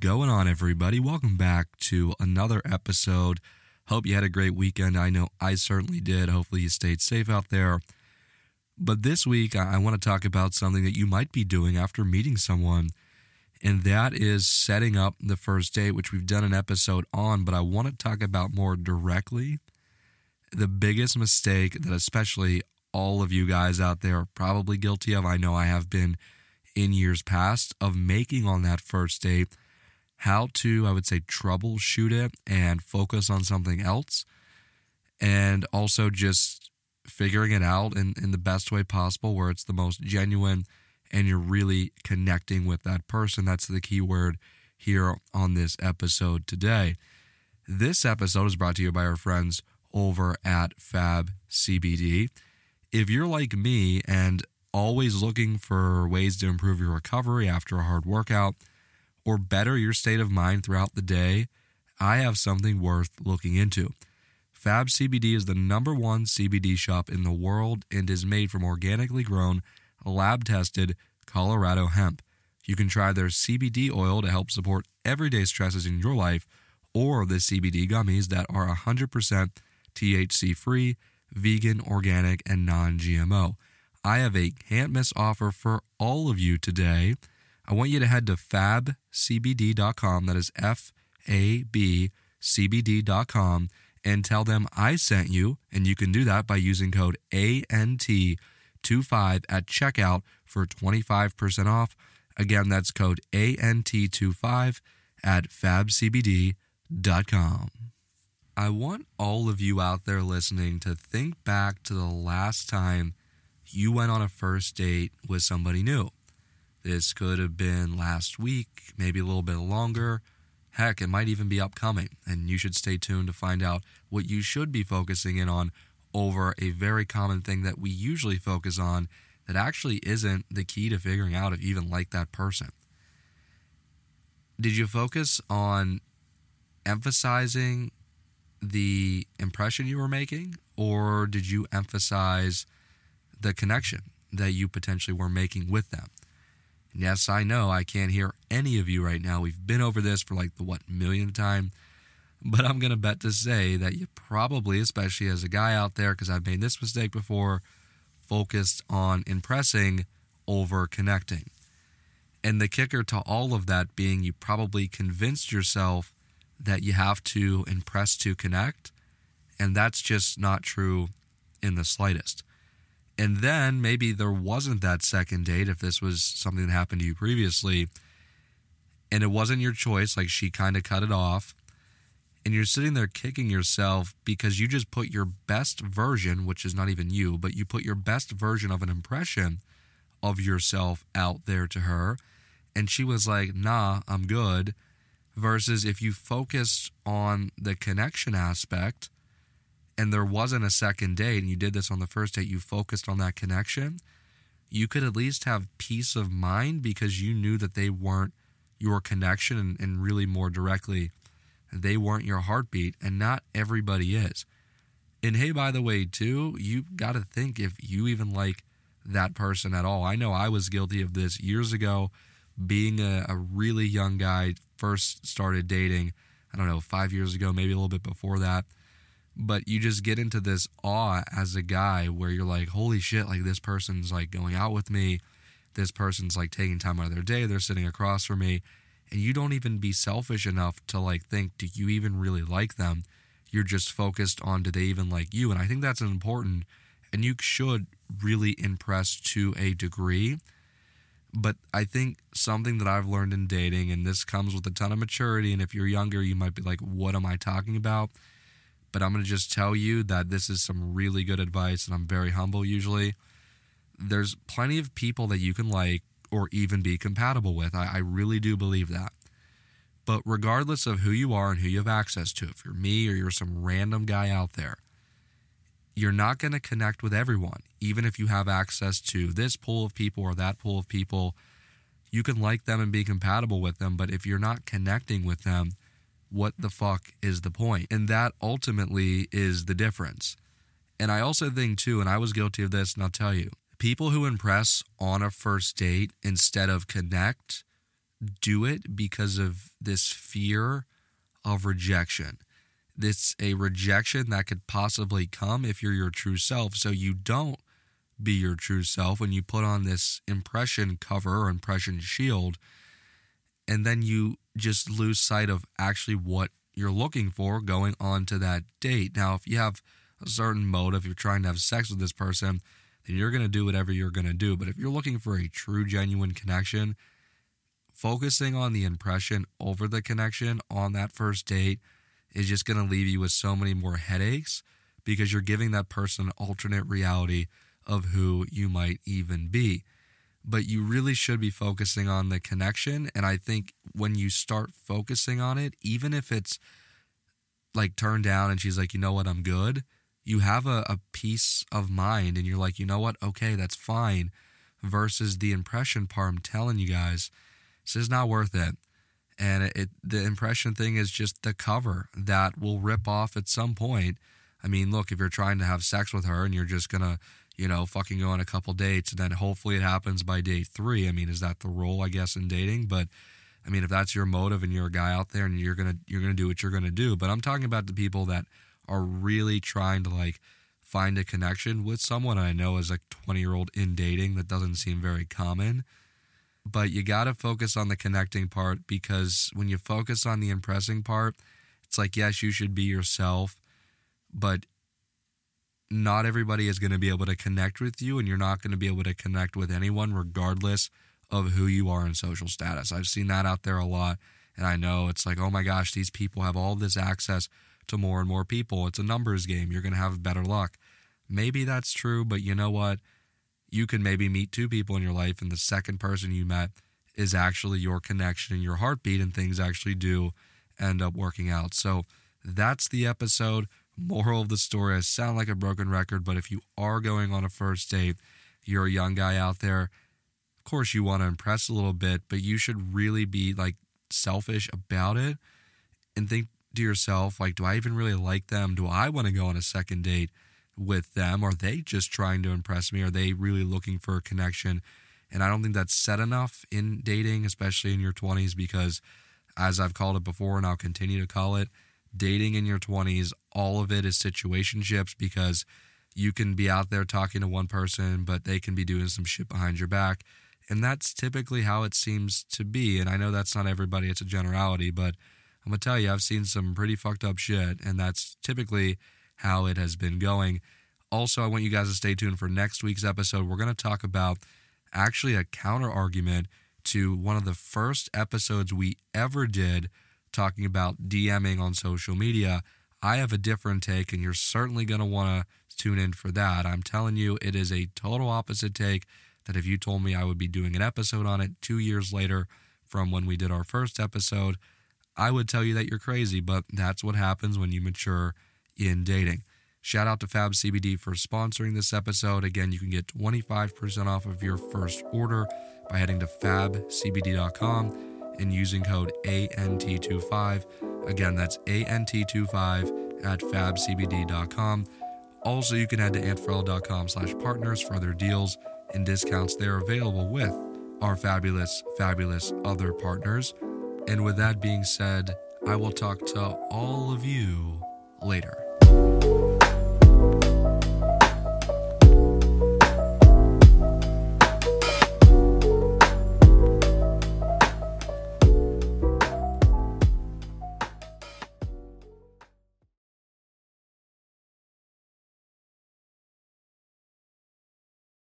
going on, everybody? Welcome back to another episode. Hope you had a great weekend. I know I certainly did. Hopefully, you stayed safe out there. But this week, I want to talk about something that you might be doing after meeting someone, and that is setting up the first date, which we've done an episode on. But I want to talk about more directly the biggest mistake that, especially all of you guys out there, are probably guilty of. I know I have been in years past of making on that first date, how to, I would say, troubleshoot it and focus on something else. And also just figuring it out in, in the best way possible where it's the most genuine and you're really connecting with that person. That's the key word here on this episode today. This episode is brought to you by our friends over at Fab CBD. If you're like me and always looking for ways to improve your recovery after a hard workout or better your state of mind throughout the day, I have something worth looking into. Fab CBD is the number one CBD shop in the world and is made from organically grown, lab tested Colorado hemp. You can try their CBD oil to help support everyday stresses in your life or the CBD gummies that are 100% THC free, vegan, organic, and non GMO. I have a can't miss offer for all of you today. I want you to head to fabcbd.com, that is F A B CBD.com, and tell them I sent you. And you can do that by using code ANT25 at checkout for 25% off. Again, that's code ANT25 at fabcbd.com. I want all of you out there listening to think back to the last time you went on a first date with somebody new. This could have been last week, maybe a little bit longer. Heck, it might even be upcoming, and you should stay tuned to find out what you should be focusing in on over a very common thing that we usually focus on that actually isn't the key to figuring out if you even like that person. Did you focus on emphasizing the impression you were making, or did you emphasize the connection that you potentially were making with them? Yes, I know I can't hear any of you right now. We've been over this for like the what millionth time, but I'm going to bet to say that you probably, especially as a guy out there, because I've made this mistake before, focused on impressing over connecting. And the kicker to all of that being you probably convinced yourself that you have to impress to connect. And that's just not true in the slightest. And then maybe there wasn't that second date if this was something that happened to you previously and it wasn't your choice, like she kind of cut it off. And you're sitting there kicking yourself because you just put your best version, which is not even you, but you put your best version of an impression of yourself out there to her. And she was like, nah, I'm good versus if you focused on the connection aspect and there wasn't a second date and you did this on the first date, you focused on that connection, you could at least have peace of mind because you knew that they weren't your connection and, and really more directly, they weren't your heartbeat, and not everybody is. And hey, by the way, too, you got to think if you even like that person at all. I know I was guilty of this years ago, being a, a really young guy, first started dating, I don't know, five years ago, maybe a little bit before that. But you just get into this awe as a guy where you're like, holy shit, like this person's like going out with me. This person's like taking time out of their day. They're sitting across from me. And you don't even be selfish enough to like think, do you even really like them? You're just focused on, do they even like you? And I think that's important. And you should really impress to a degree but I think something that I've learned in dating, and this comes with a ton of maturity, and if you're younger, you might be like, what am I talking about? But I'm going to just tell you that this is some really good advice, and I'm very humble usually. There's plenty of people that you can like or even be compatible with. I, I really do believe that. But regardless of who you are and who you have access to, if you're me or you're some random guy out there, you're not going to connect with everyone. Even if you have access to this pool of people or that pool of people, you can like them and be compatible with them. But if you're not connecting with them, what the fuck is the point? And that ultimately is the difference. And I also think, too, and I was guilty of this, and I'll tell you, people who impress on a first date instead of connect do it because of this fear of rejection. It's a rejection that could possibly come if you're your true self. So you don't be your true self when you put on this impression cover or impression shield, and then you just lose sight of actually what you're looking for going on to that date. Now, if you have a certain motive, you're trying to have sex with this person, then you're going to do whatever you're going to do. But if you're looking for a true, genuine connection, focusing on the impression over the connection on that first date is just going to leave you with so many more headaches because you're giving that person an alternate reality of who you might even be. But you really should be focusing on the connection. And I think when you start focusing on it, even if it's like turned down and she's like, you know what, I'm good, you have a, a peace of mind and you're like, you know what, okay, that's fine. Versus the impression part, I'm telling you guys, this is not worth it and it, it, the impression thing is just the cover that will rip off at some point. I mean, look, if you're trying to have sex with her and you're just gonna, you know, fucking go on a couple dates and then hopefully it happens by day three. I mean, is that the role, I guess, in dating? But I mean, if that's your motive and you're a guy out there and you're gonna you're gonna do what you're gonna do. But I'm talking about the people that are really trying to like find a connection with someone I know as a 20 year old in dating that doesn't seem very common but you got to focus on the connecting part because when you focus on the impressing part, it's like, yes, you should be yourself, but not everybody is going to be able to connect with you, and you're not going to be able to connect with anyone regardless of who you are in social status. I've seen that out there a lot, and I know it's like, oh my gosh, these people have all this access to more and more people. It's a numbers game. You're going to have better luck. Maybe that's true, but you know what? you can maybe meet two people in your life, and the second person you met is actually your connection and your heartbeat, and things actually do end up working out. So that's the episode. Moral of the story I sound like a broken record, but if you are going on a first date, you're a young guy out there, of course you want to impress a little bit, but you should really be like selfish about it and think to yourself, like, do I even really like them? Do I want to go on a second date? with them? Are they just trying to impress me? Are they really looking for a connection? And I don't think that's said enough in dating, especially in your 20s, because as I've called it before and I'll continue to call it, dating in your 20s, all of it is situationships because you can be out there talking to one person, but they can be doing some shit behind your back. And that's typically how it seems to be. And I know that's not everybody, it's a generality, but I'm going to tell you, I've seen some pretty fucked up shit. And that's typically how it has been going. Also, I want you guys to stay tuned for next week's episode. We're going to talk about actually a counter argument to one of the first episodes we ever did talking about DMing on social media. I have a different take, and you're certainly going to want to tune in for that. I'm telling you, it is a total opposite take that if you told me I would be doing an episode on it two years later from when we did our first episode, I would tell you that you're crazy, but that's what happens when you mature in dating. Shout out to Fab CBD for sponsoring this episode. Again, you can get 25% off of your first order by heading to fabcbd.com and using code ANT25. Again, that's ANT25 at fabcbd.com. Also, you can head to antferrella.com slash partners for other deals and discounts there available with our fabulous, fabulous other partners. And with that being said, I will talk to all of you later.